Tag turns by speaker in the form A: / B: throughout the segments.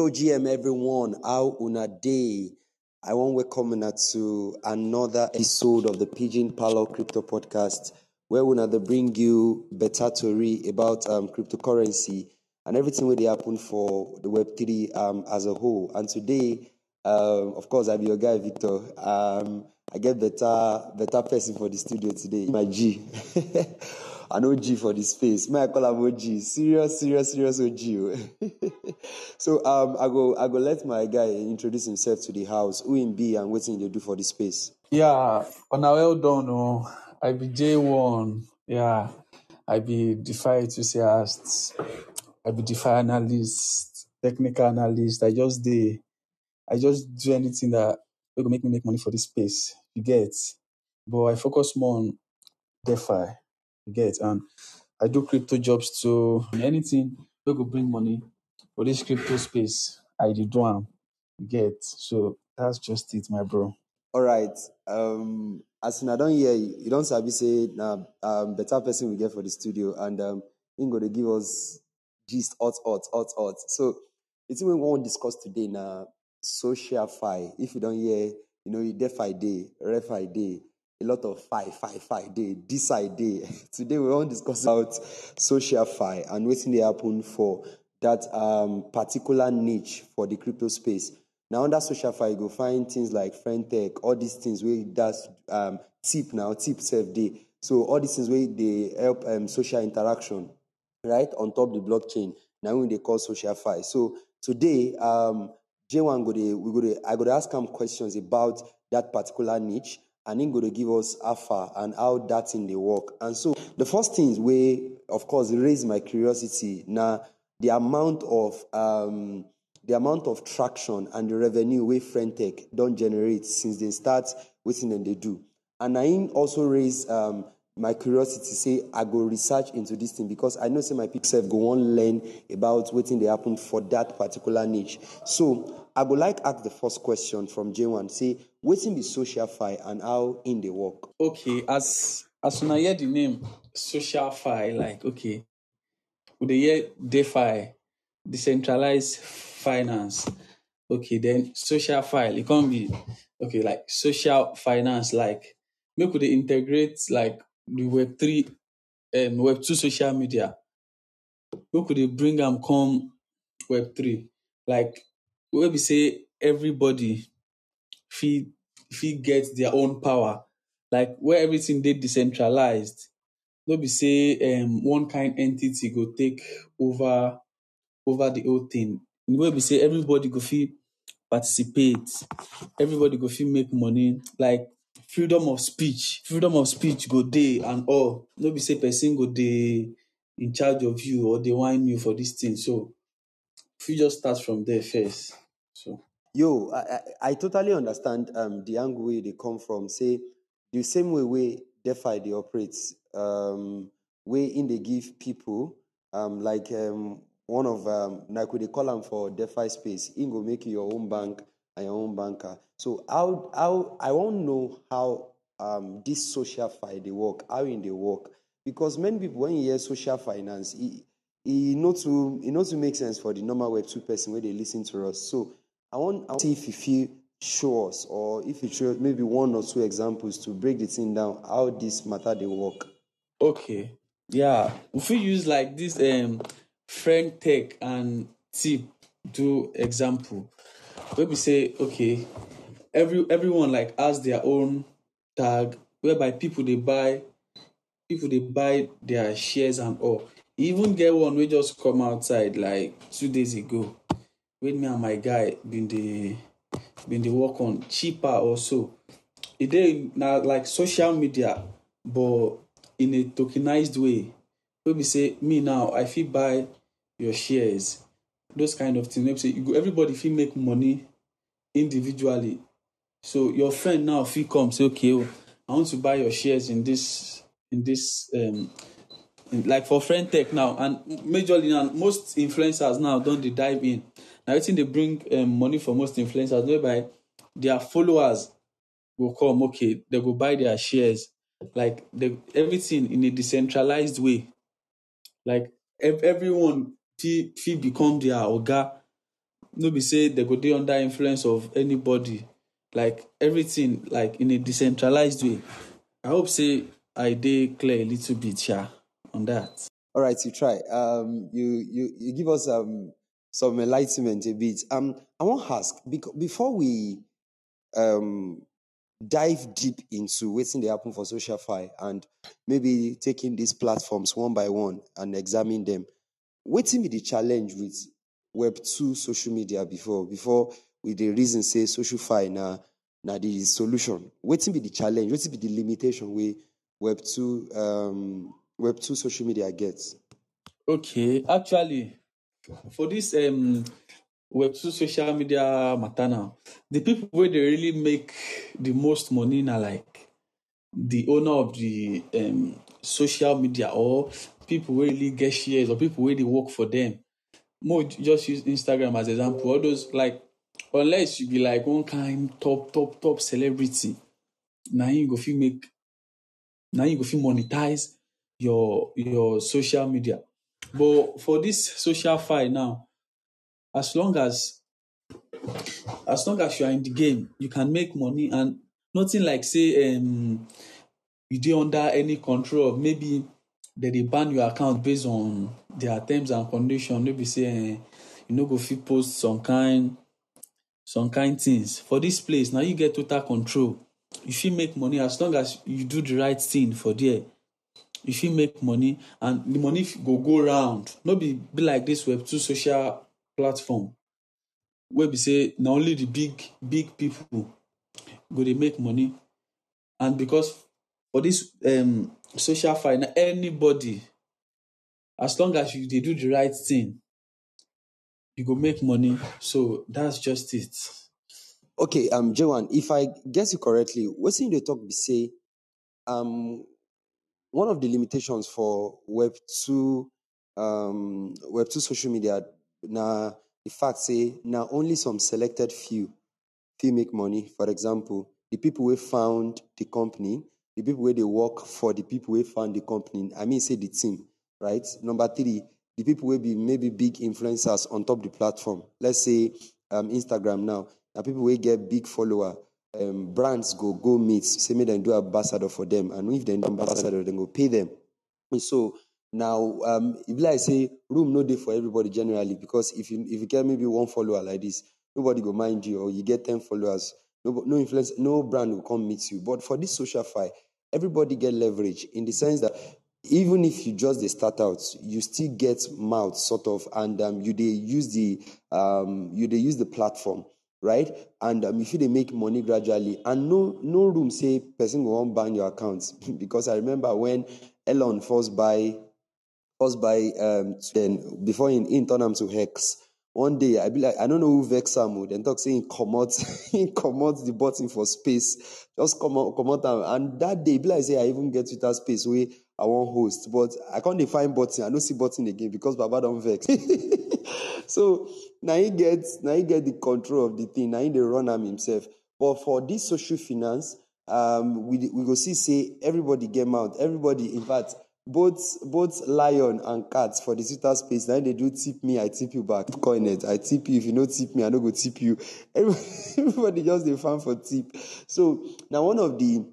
A: Yo, GM everyone, how una day? I want welcome una to another episode of the Pidgin Parlour Crypto Podcast, where we to bring you better story about um, cryptocurrency and everything they happen for the Web3 um, as a whole. And today, um, of course, I'm your guy Victor. Um, I get better better person for the studio today. My G. an OG for this space. May I call him OG? Serious, serious, serious OG. so um, I go I go let my guy introduce himself to the house. Who in be and what thing they do for the space.
B: Yeah, on a well done. Oh, I be J1. Yeah, I be DeFi enthusiast. I be DeFi analyst, technical analyst. I just the I just do anything that will make me make money for this space. You get, but I focus more on DeFi. You get, and I do crypto jobs too. Anything that could bring money for this crypto space, I do do You get, so that's just it, my bro.
A: All right. Um, as soon as I don't hear you, you don't sabi say now um, better person we get for the studio, and um, going to give us gist, hot, hot, hot, hot. So it's what we discuss today now. Social fi. If you don't hear, you know, DeFi day, ReFi day, a lot of fi, fi, fi day, this day. Today we want to discuss about social fi and waiting they happen for that um, particular niche for the crypto space. Now under social fi, you go find things like Friend.tech, all these things where that's um, tip now, tip self day. So all these things where they help um, social interaction, right, on top the blockchain. Now when they call social fi. So today, um, J1 go to, we go to, I go to ask some questions about that particular niche and him going to give us alpha and how that in the work. And so the first things we, of course, raise my curiosity. Now, the amount of um, the amount of traction and the revenue we Friend.tech don't generate since they start waiting and they do. And I also raise um, my curiosity, say I go research into this thing because I know say my people self go on learn about waiting they happen for that particular niche. So I would like ask the first question from J1. Say waiting be social fi and how in the work.
B: Okay, as as I hear the name social fi, like okay, with the hear DeFi, decentralized finance. Okay, then social fi, it can be okay, like social finance, like make could they integrate like the web three um web two social media. Make could they bring them come web three. Like where we say everybody feel feel get their own power. Like where everything they decentralized. No be say um one kind entity go take over over the whole thing. In way we say everybody go feel participate, everybody go feel make money. Like freedom of speech, freedom of speech go day and all. No be say person go day in charge of you or they want you for this thing. So if you just start from there first.
A: Yo, I, I, I totally understand um, the angle where they come from. Say the same way way DeFi they operates, um, way in they give people um, like um, one of um, like we they call them for DeFi space. In go make your own bank and your own banker. So how how I want to know how um, this social fi they work, how in they work, because many people when you hear social finance, it, it not to it not to make sense for the normal web two person where they listen to us. So I want, to see if you feel show us or if you show maybe one or two examples to break the thing down how this matter they work.
B: Okay. Yeah. If we use like this um friend tech and tip do example. Where we say, okay, every everyone like has their own tag whereby people they buy people they buy their shares and all. Even get one we just come outside like two days ago when me and my guy been the been the work on cheaper also. It dey na like social media but in a tokenized way. Wey be say me now I fit buy your shares, those kind of things. Wey be say you go everybody fit make money individually. So your friend now fit come say okay oh, I want to buy your shares in this in this um in, like for friend tech now and majorly now most influencers now don dey dive in. Na think they bring um, money for most influencers whereby their followers will come okay they will buy their shares. Like the, everything in a decentralized way. Like ev- everyone fit fit become their oga. No be say they go dey under influence of anybody. Like everything like in a decentralized way. I hope say i dey clear a little bit sha on that.
A: All right, you try. Um, you you you give us um some enlightenment a bit. Um, I want to ask before we um dive deep into waiting they happen for social fi and maybe taking these platforms one by one and examine them. Waiting be the challenge with Web two social media before before with the reason say social fi now na the solution. Waiting be the challenge. Waiting be the limitation we Web two um Web two social media gets.
B: okay actually for this um web two social media matter now the people where they really make the most money na like the owner of the um, social media or people wey really get shares or people wey dey work for them. More just use instagram as example. All those like unless you be like one kind top top top celebrity him you go fit make him you go fit monetize your your social media but for this social file now as long as as long as you are in the game you can make money and nothing like say um you dey under any control of maybe dem dey ban your account based on their terms and conditions no be say eh, you no go fit post some kind some kind things. For this place na you get total control. You fit make money as long as you do the right thing for there you fit make money and the money go go round. No be be like this web two social platform wey be say na only the big big people go dey make money. And because for this um, social na anybody as long as you dey do the right thing you go make money. So that's just it.
A: Okay, um, J1, if I guess you correctly, what's in the talk be say, um, one of the limitations for Web two, um, Web two social media, now the fact say now only some selected few fit make money. For example, the people who found the company, the people where they work for the people who found the company. I mean, say the team, right? Number three, the people will be maybe big influencers on top the platform. Let's say um, Instagram now. Now people will get big follower. Um, brands go go meet, say make them do ambassador for them, and if they do ambassador, then go pay them. And so now, um, if like say room no day for everybody generally because if you if you get maybe one follower like this, nobody go mind you, or you get ten followers, no no influence, no brand will come meet you. But for this social fi, everybody get leverage in the sense that even if you just they start out, you still get mouth sort of, and um, you they use the um, you they use the platform right? And um, if you they make money gradually, and no no room say person will not ban your accounts because I remember when Elon first buy first buy um then before in in turn to X. One day I be like I don't know who vex am. Then talk say he comot he comot the button for space. Just come out comot am. And that day be like say I even get Twitter space where I want host, but I can't define button. I don't see button again because Baba don't vex. so now he gets now he get the control of the thing. Now he dey run am himself. But for this social finance, um, we we go see say everybody get mouth. Everybody, in fact, both both lion and cat for the Twitter space. Now they do tip me, I tip you back. Coin it, I tip you. If you no tip me, I no go tip you. Everybody just dey fan for tip. So now one of the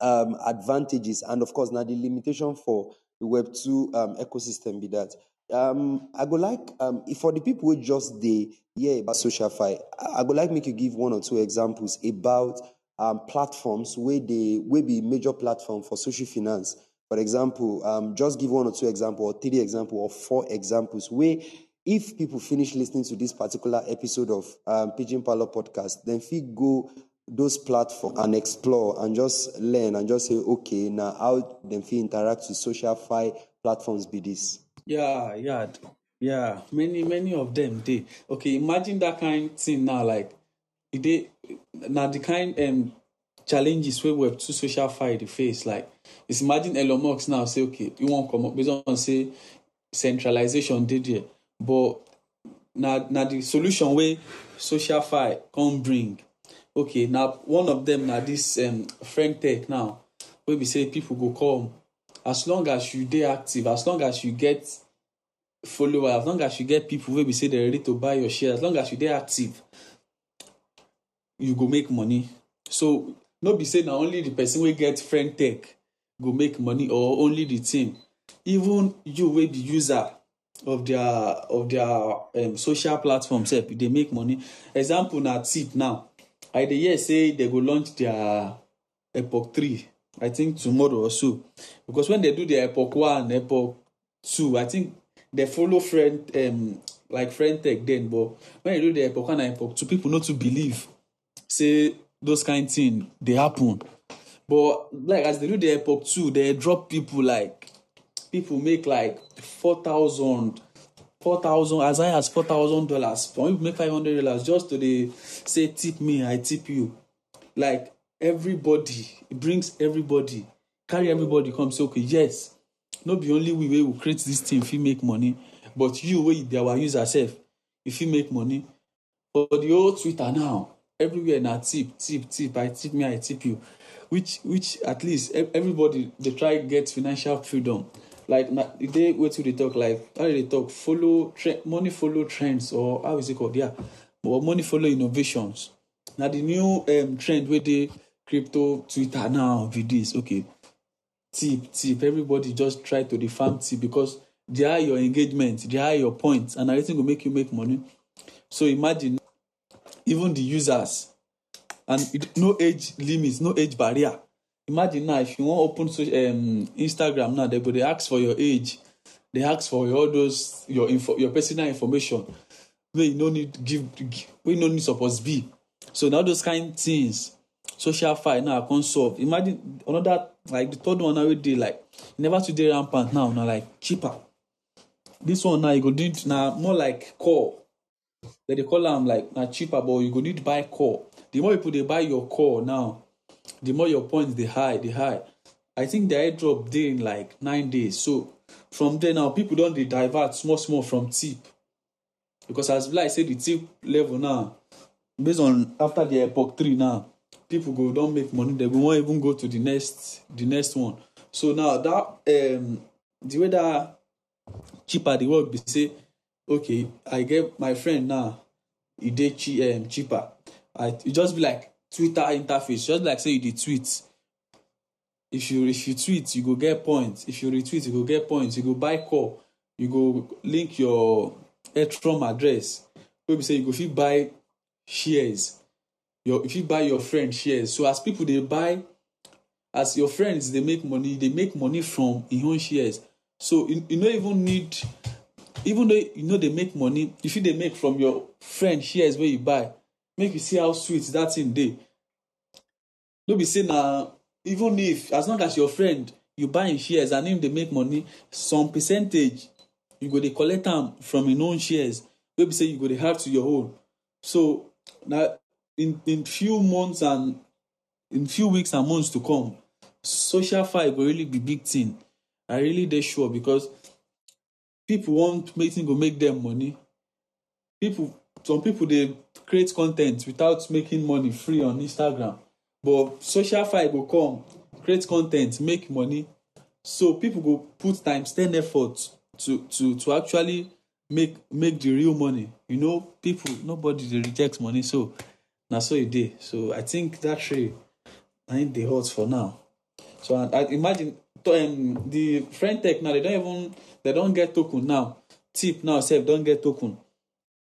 A: um, advantages and of course now the limitation for the web 2 um, ecosystem be that um, i go like um, for the people who just dey yeah about social fi i go like make you give one or two examples about um, platforms where they will be major platform for social finance. For example um, just give one or two example or three example or four examples where if people finish listening to this particular episode of um, Pidgin Parlour podcast, then fit go those platforms and explore and just learn and just say, okay, now how them fit interact with social fi platforms be this.
B: yeah yeah yeah. Many many of them dey. Okay imagine that kind thing now like dey na the kind um, challenges wey web two social fi dey face like is imagine elon musk now say okay you wan comot based on say centralization did there but now na the solution wey social fi come bring okay na one of them na this um, friend tech now wey be say people go come. As long as you dey active as long as you get followers as long as you get people wey be say they're ready to buy your share as long as you dey active you go make money. So no be say na only the person wey get friend tech go make money or only the team. Even you wey be user of their of their um, social platform sef dey make money. Example na tip now i dey hear say they go launch their epoch three i think tomorrow or so. Because when they do their epoch one epoch two i think they follow friend um, like friend tech then but when you do the epoch one and epoch two people no too believe say those kind thing dey happen. But like as they do the epoch two they drop people like people make like four thousand four thousand as high as four thousand dollars. Some people make five hundred dollars just to dey say tip me i tip you. Like everybody brings everybody carry everybody come say okay yes no be only we wey go create this thing fit make money but you wey be our user sef you fit make money. For the whole twitter now everywhere na tip tip tip i tip me i tip you which which at least ev- everybody dey try get financial freedom like na e dey wetin we talk like how they talk follow tre money follow trends or how is it called? Yeah but money follow innovations. Na the new um, trend wey dey crypto twitter now be this. Okay tip tip. Everybody just try to dey farm tip because the higher your engagement the higher your point and wetin go make you make money. So imagine even the users and it, no age limit no age barrier imagine now if you wan open so, um, instagram now they go dey ask for your age. Dey ask for all those your info your personal information. Wey you no need give wey you no need suppose be. So na all those kind things social file now come solve. Imagine another like the third one now wey dey like never too dey rampant now na like cheaper. This one now you go need na more like core dem dey call am like na cheaper but you go need buy core the more people dey buy your core now the more your points dey high dey high. I think the airdrop dey in like nine days. So from there now people don dey divert small small from tip. Because as like say the tip level now based on after the epoch three now people go don make money dem go wan even go to the next the next one. So now that um the way that cheaper the work be say okay i get my friend now e dey um, cheaper. I e just be like twitter interface just like say you dey tweet. If you if you tweet you go get points. If you retweet you go get points. You go buy call. You go link your ethereum address. Wey be say you go fit buy shares. Your you fit buy your friend shares. So as people dey buy as your friends dey make money dey make money from im own shares. So you, you no even need even though you no dey make money you fit dey make from your friend shares wey you buy. Make you see how sweet that thing dey no be say na even if as long as your friend you buy im shares and him dey make money some percentage you go dey collect am from im own shares wey be say you go dey add to your own. So na in in few months and in few weeks and months to come social fi go really be big thing. I really dey sure because people want wetin go make them money. People some people dey create con ten t without making money free on instagram but social fi go come create con ten t make money. So people go put times ten effort to to to actually make make the real money. You know people nobody dey reject money. So na so e dey. So i think that trade na im dey hot for now. So and I imagine to, um, the friend tech now they don even they don get token now. Tip now sef don get token.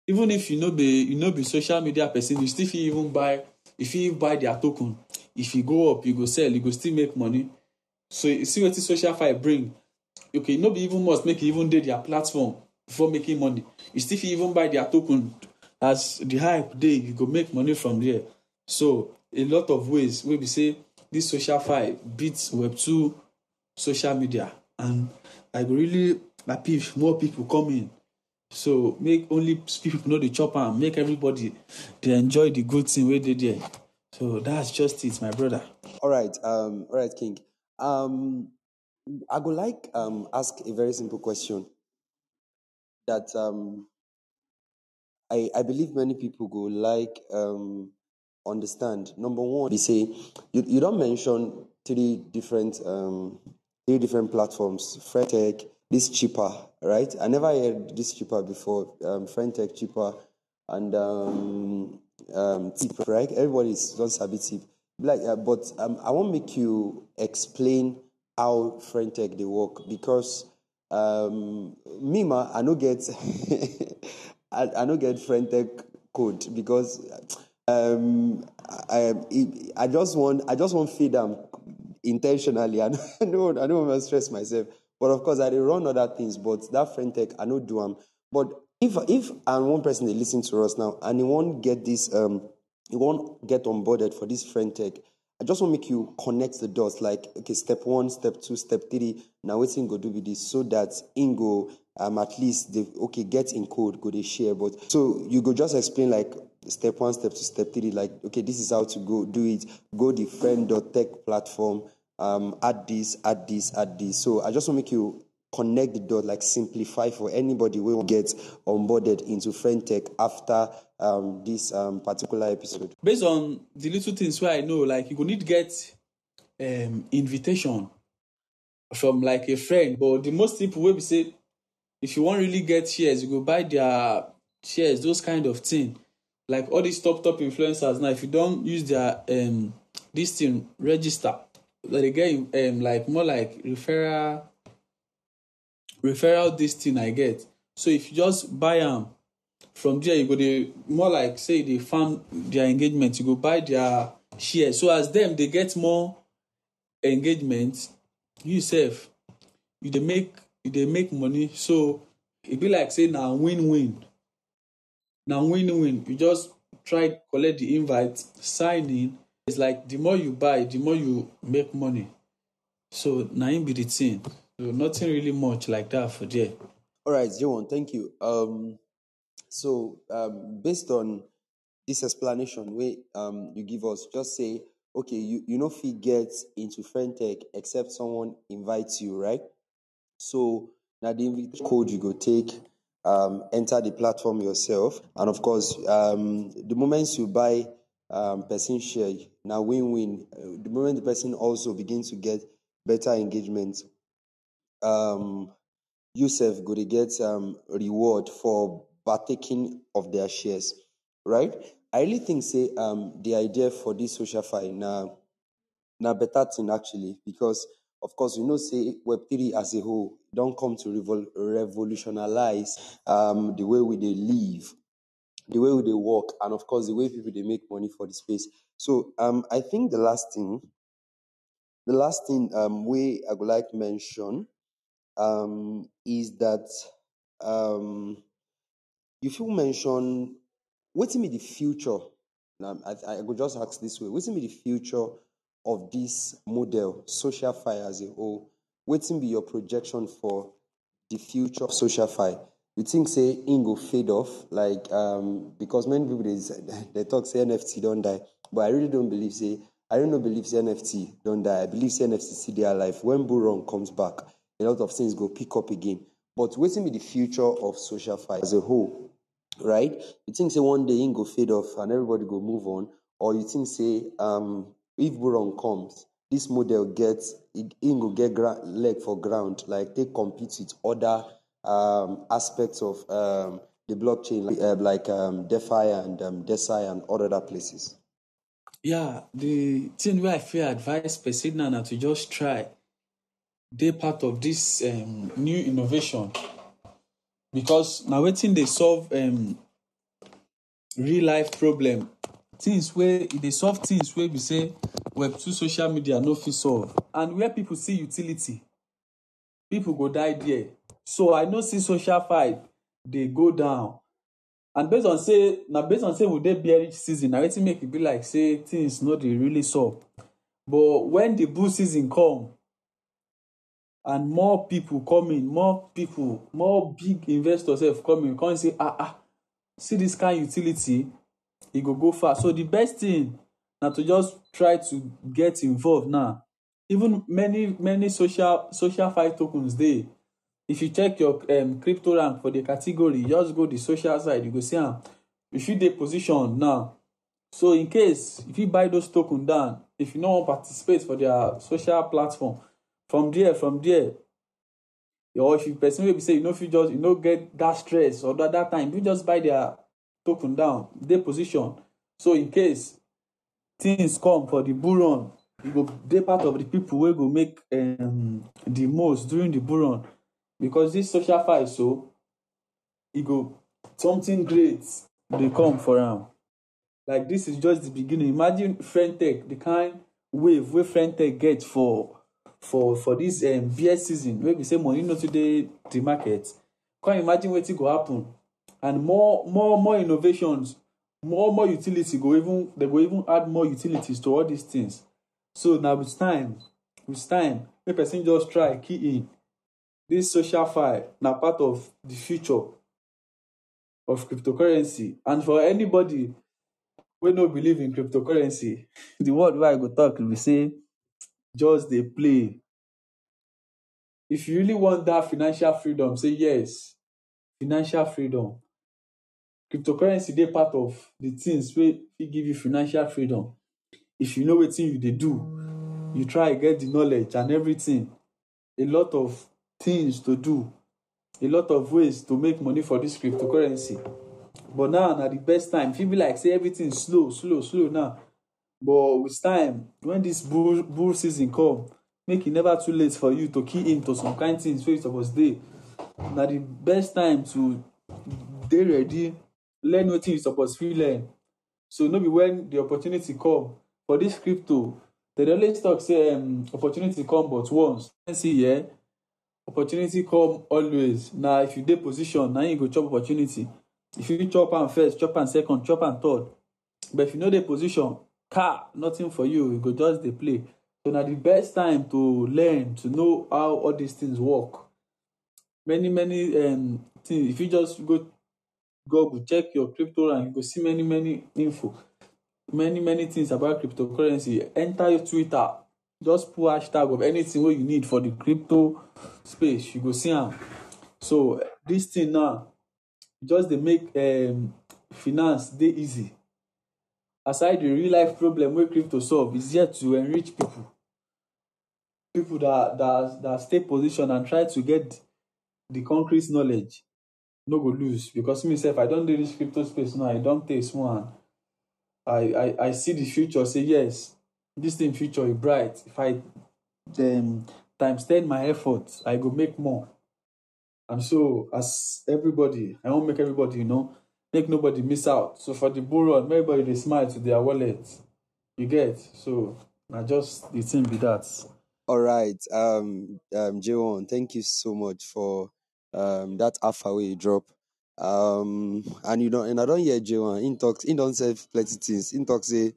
B: Even if you no be you no be social media person you still fit even buy you fit buy their token if e go up you go sell you go still make money. So you see wetin social fi bring? Okay no be even must make you even dey their platform before making money. You still fit even buy their token as the hype dey you go make money from there. So a lot of ways wey be say this social fi beat web two social media and i go really happy if more people come in so make only people no the chopper am make everybody they enjoy the good thing wey dey there so that's just it my brother.
A: All right, um, all right, King. Um, I would like um ask a very simple question that um I I believe many people go like um understand. Number one, they say you, you don't mention three different um three different platforms. Friend.tech, this cheaper, right? I never heard this cheaper before. Um, Friend.tech cheaper and um, um, tip, right? Everybody's don't sabi tip. Like, uh, but um, I want make you explain how Friend.tech they work because um, me ma I no get I, I no get Friend.tech code because um, I, I just want I just want feed them intentionally. I don't I don't want to stress myself. But of course, I dey run other things. But that Friend.tech, I no do them. But if if I'm one person they listen to us now and they won't get this um, you won't get onboarded for this Friend.tech. I just want to make you connect the dots. Like okay, step one, step two, step three. Now waiting go do with this so that Ingo um at least they okay get in code go they share. But so you go just explain like step one, step two, step three. Like okay, this is how to go do it. Go the friend.tech platform um, add this, add this, add this. So I just want to make you connect the dot, like simplify for anybody who get onboarded into Friend.tech after um, this um, particular episode.
B: Based on the little things where I know, like you go need get um, invitation from like a friend. But the most people will be say, if you want really get shares, you go buy their shares, those kind of thing. Like all these top top influencers now, if you don't use their um this thing register, they get um like more like referral referral this thing I get. So if you just buy them from there, you go dey more like say they farm their engagement, you go buy their share. So as them they get more engagement, you sef you dey make you dey make money. So e be like say na win-win. Na win-win. You just try collect the invite, sign in. It's like the more you buy, the more you make money. So im be the thing. So nothing really much like that for there.
A: All right, Joan, thank you. Um, so um, based on this explanation where um, you give us, just say, okay, you, you know if you get into Friend.tech except someone invites you, right? So now the invitation code you go take, um, enter the platform yourself, and of course, um, the moment you buy um, person share, now win-win. Uh, the moment the person also begins to get better engagement, um, Yusuf go to get um, reward for partaking of their shares, right? I really think say um, the idea for this social fi now now better thing actually because of course we know say web three as a whole don't come to revol- revolutionize um, the way we they live the way they work and of course the way people they make money for the space. So um, i think the last thing the last thing um, we i would like to mention um, is that um, if you mention wetin be the future? Now i i go just ask this way wetin be the future of this model social fi as a whole? Wetin be your projection for the future of social fi you think say im go fade off? Like um, because many people dey dey talk say nft don't die. But i really don't believe say i really no believe say nft don't die. I believe say nft still dey alive. When bull comes back a lot of things go pick up again. But wetin be the future of social fi as a whole right? You think say one day im go fade off and everybody go move on, or you think say um, if bull run comes, this model gets im go get gra- leg for ground, like they compete with other um, aspects of um, the blockchain, uh, like um, DeFi and um, DeSci and all other places.
B: Yeah, the thing where I feel advice person now to just try dey part of this um, new innovation. Because na wetin dey solve um, real life problem. Things wey e dey solve things wey be say web two social media no fit solve. And where people see utility people go die there so i know see social fight dey go down. And based on say na based on say we dey bearish season? Na wetin make e be like say things no dey really solve but when the bull season come and more people come in more people more big investors sef come in come say ah ah see this kind utility e go go far so the best thing na to just try to get involved now. Even many many social social fight tokens dey if you check your um, crypto rank for the category just go the social side you go see am. You fit dey position now. So in case you fit buy those token down if you no wan participate for their social platform from there from there or if you person wey be say you no fit just you no get that stress or that, that time you just buy their token down dey position so in case things come for the bull run you go dey part of the people wey go make um, the most during the bull run because this social fight so e go something great dey come for am. Like this is just the beginning. Imagine frentech the kind wave wey frentech get for for for this um, beer season wey be say money no too dey the market. Come imagine wetin go happen. And more more more innovations more more utility go even they go even add more utilities to all these things. So na with time with time make person just try key in this social file na part of the future of cryptocurrency. And for anybody wey no believe in cryptocurrency the word wey i go talk be say just dey play. If you really want that financial freedom say yes financial freedom. Cryptocurrency dey part of the things wey fit give you financial freedom. If you know wetin you dey do you try get the knowledge and everything. A lot of things to do a lot of ways to make money for this cryptocurrency. But now na the best time. Fit be like say everything slow slow slow now but with time when this bull bull season come make e never too late for you to key in to some kind things wey you suppose dey. Na the best time to dey ready learn wetin you suppose fit learn. So no be when the opportunity come. For this crypto dem dey always talk say um, opportunity come but once. See yeah opportunity come always. Na if you dey position na you go chop opportunity. If you chop am first chop am second chop am third. But if you no dey position car nothing for you. You go just dey play. So na the best time to learn to know how all these things work. Many many um, things if you just go google check your crypto and you go see many many info. Many many things about cryptocurrency. Enter your twitter just put hashtag of anything wey you need for the crypto space you go see am. So this thing now just dey make um, finance dey easy. Aside the real life problem wey crypto solve is yet to enrich people. People that that that stay position and try to get the concrete knowledge no go lose. Because me sef i don dey this crypto space now i don small and I, I i see the future say yes this thing future e bright if i um, times ten my effort i go make more and so as everybody i wan make everybody you know make nobody miss out so for the bull run everybody dey smile to their wallet you get so na just the thing be that.
A: All right, um, um, J1, thank you so much for um that wey you drop. Um, and you know, and I don't hear J1. In talks, in don't say plenty things. In talks say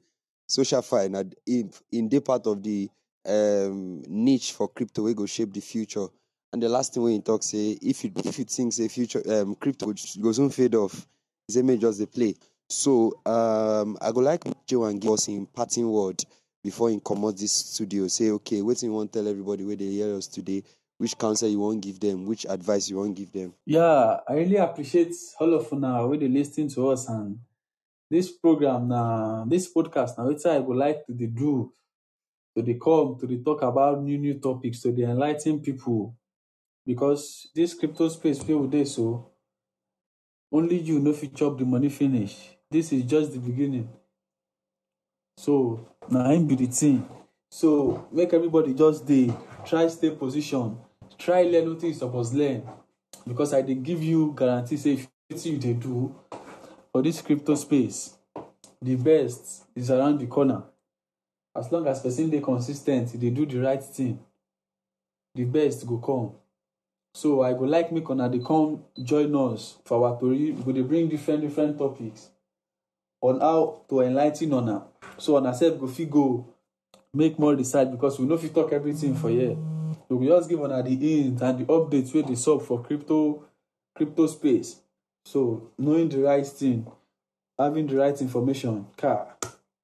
A: social fi and in in dey part of the um niche for crypto wey go shape the future. And the last thing you talk say if you if you think say future um crypto goes on fade off, he say make just dey play. So um I go like J1 give us in parting word before he comot this studio. Say okay, wetin you want tell everybody where they hear us today, which counsel you wan give them, which advice you wan give them.
B: Yeah, I really appreciate all of una wey dey lis ten to us and this program na this podcast na wetin I go like to do to dey come to dey talk about new new topics to dey enlighten people because this crypto space we dey so only you no fit chop the money finish. This is just the beginning. So na im be the. So make everybody just dey try stay position, try learn wetin you suppose learn because I dey give you guarantee say if you do for this crypto space, the best is around the corner. As long as person dey consis ten t, e dey do the right thing, the best go come. So I go like make una dey come join us for our tori. We go dey bring different different topics on how to enligh ten una so una sef go fit go make more research because we no fit talk everything for here. We go just give una the hint and the update wey dey sup for crypto crypto space. So knowing the right thing, having the right information, car,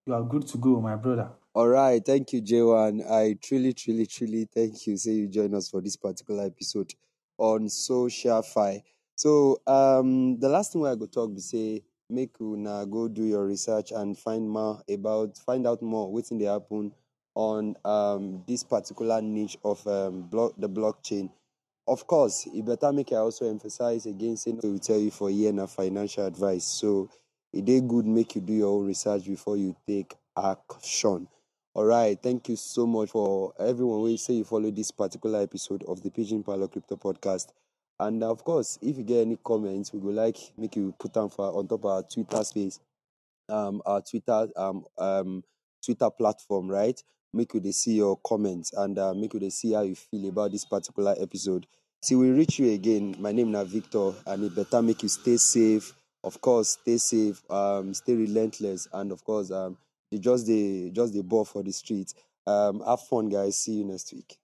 B: you are good to go, my brother.
A: All right, thank you, J1. I truly, truly, truly thank you. Say you join us for this particular episode on Social Fi. So um the last thing I go talk be say make una go do your research and find more about find out more wetin dey happen on um this particular niche of um the blockchain of course, it better make I also emphasize again, saying we tell you for year and financial advice. So it is good make you do your own research before you take action. All right, thank you so much for everyone We say you follow this particular episode of the Pidgin Parlour Crypto Podcast. And of course, if you get any comments, we would like make you put them for on top of our Twitter space, um, our Twitter um um Twitter platform, right? Make you they see your comments and uh, make you they see how you feel about this particular episode. See, we reach you again. My name is Victor, and it better make you stay safe. Of course, stay safe, um, stay relentless, and of course, um, just the just the ball for the streets. Um, have fun, guys. See you next week.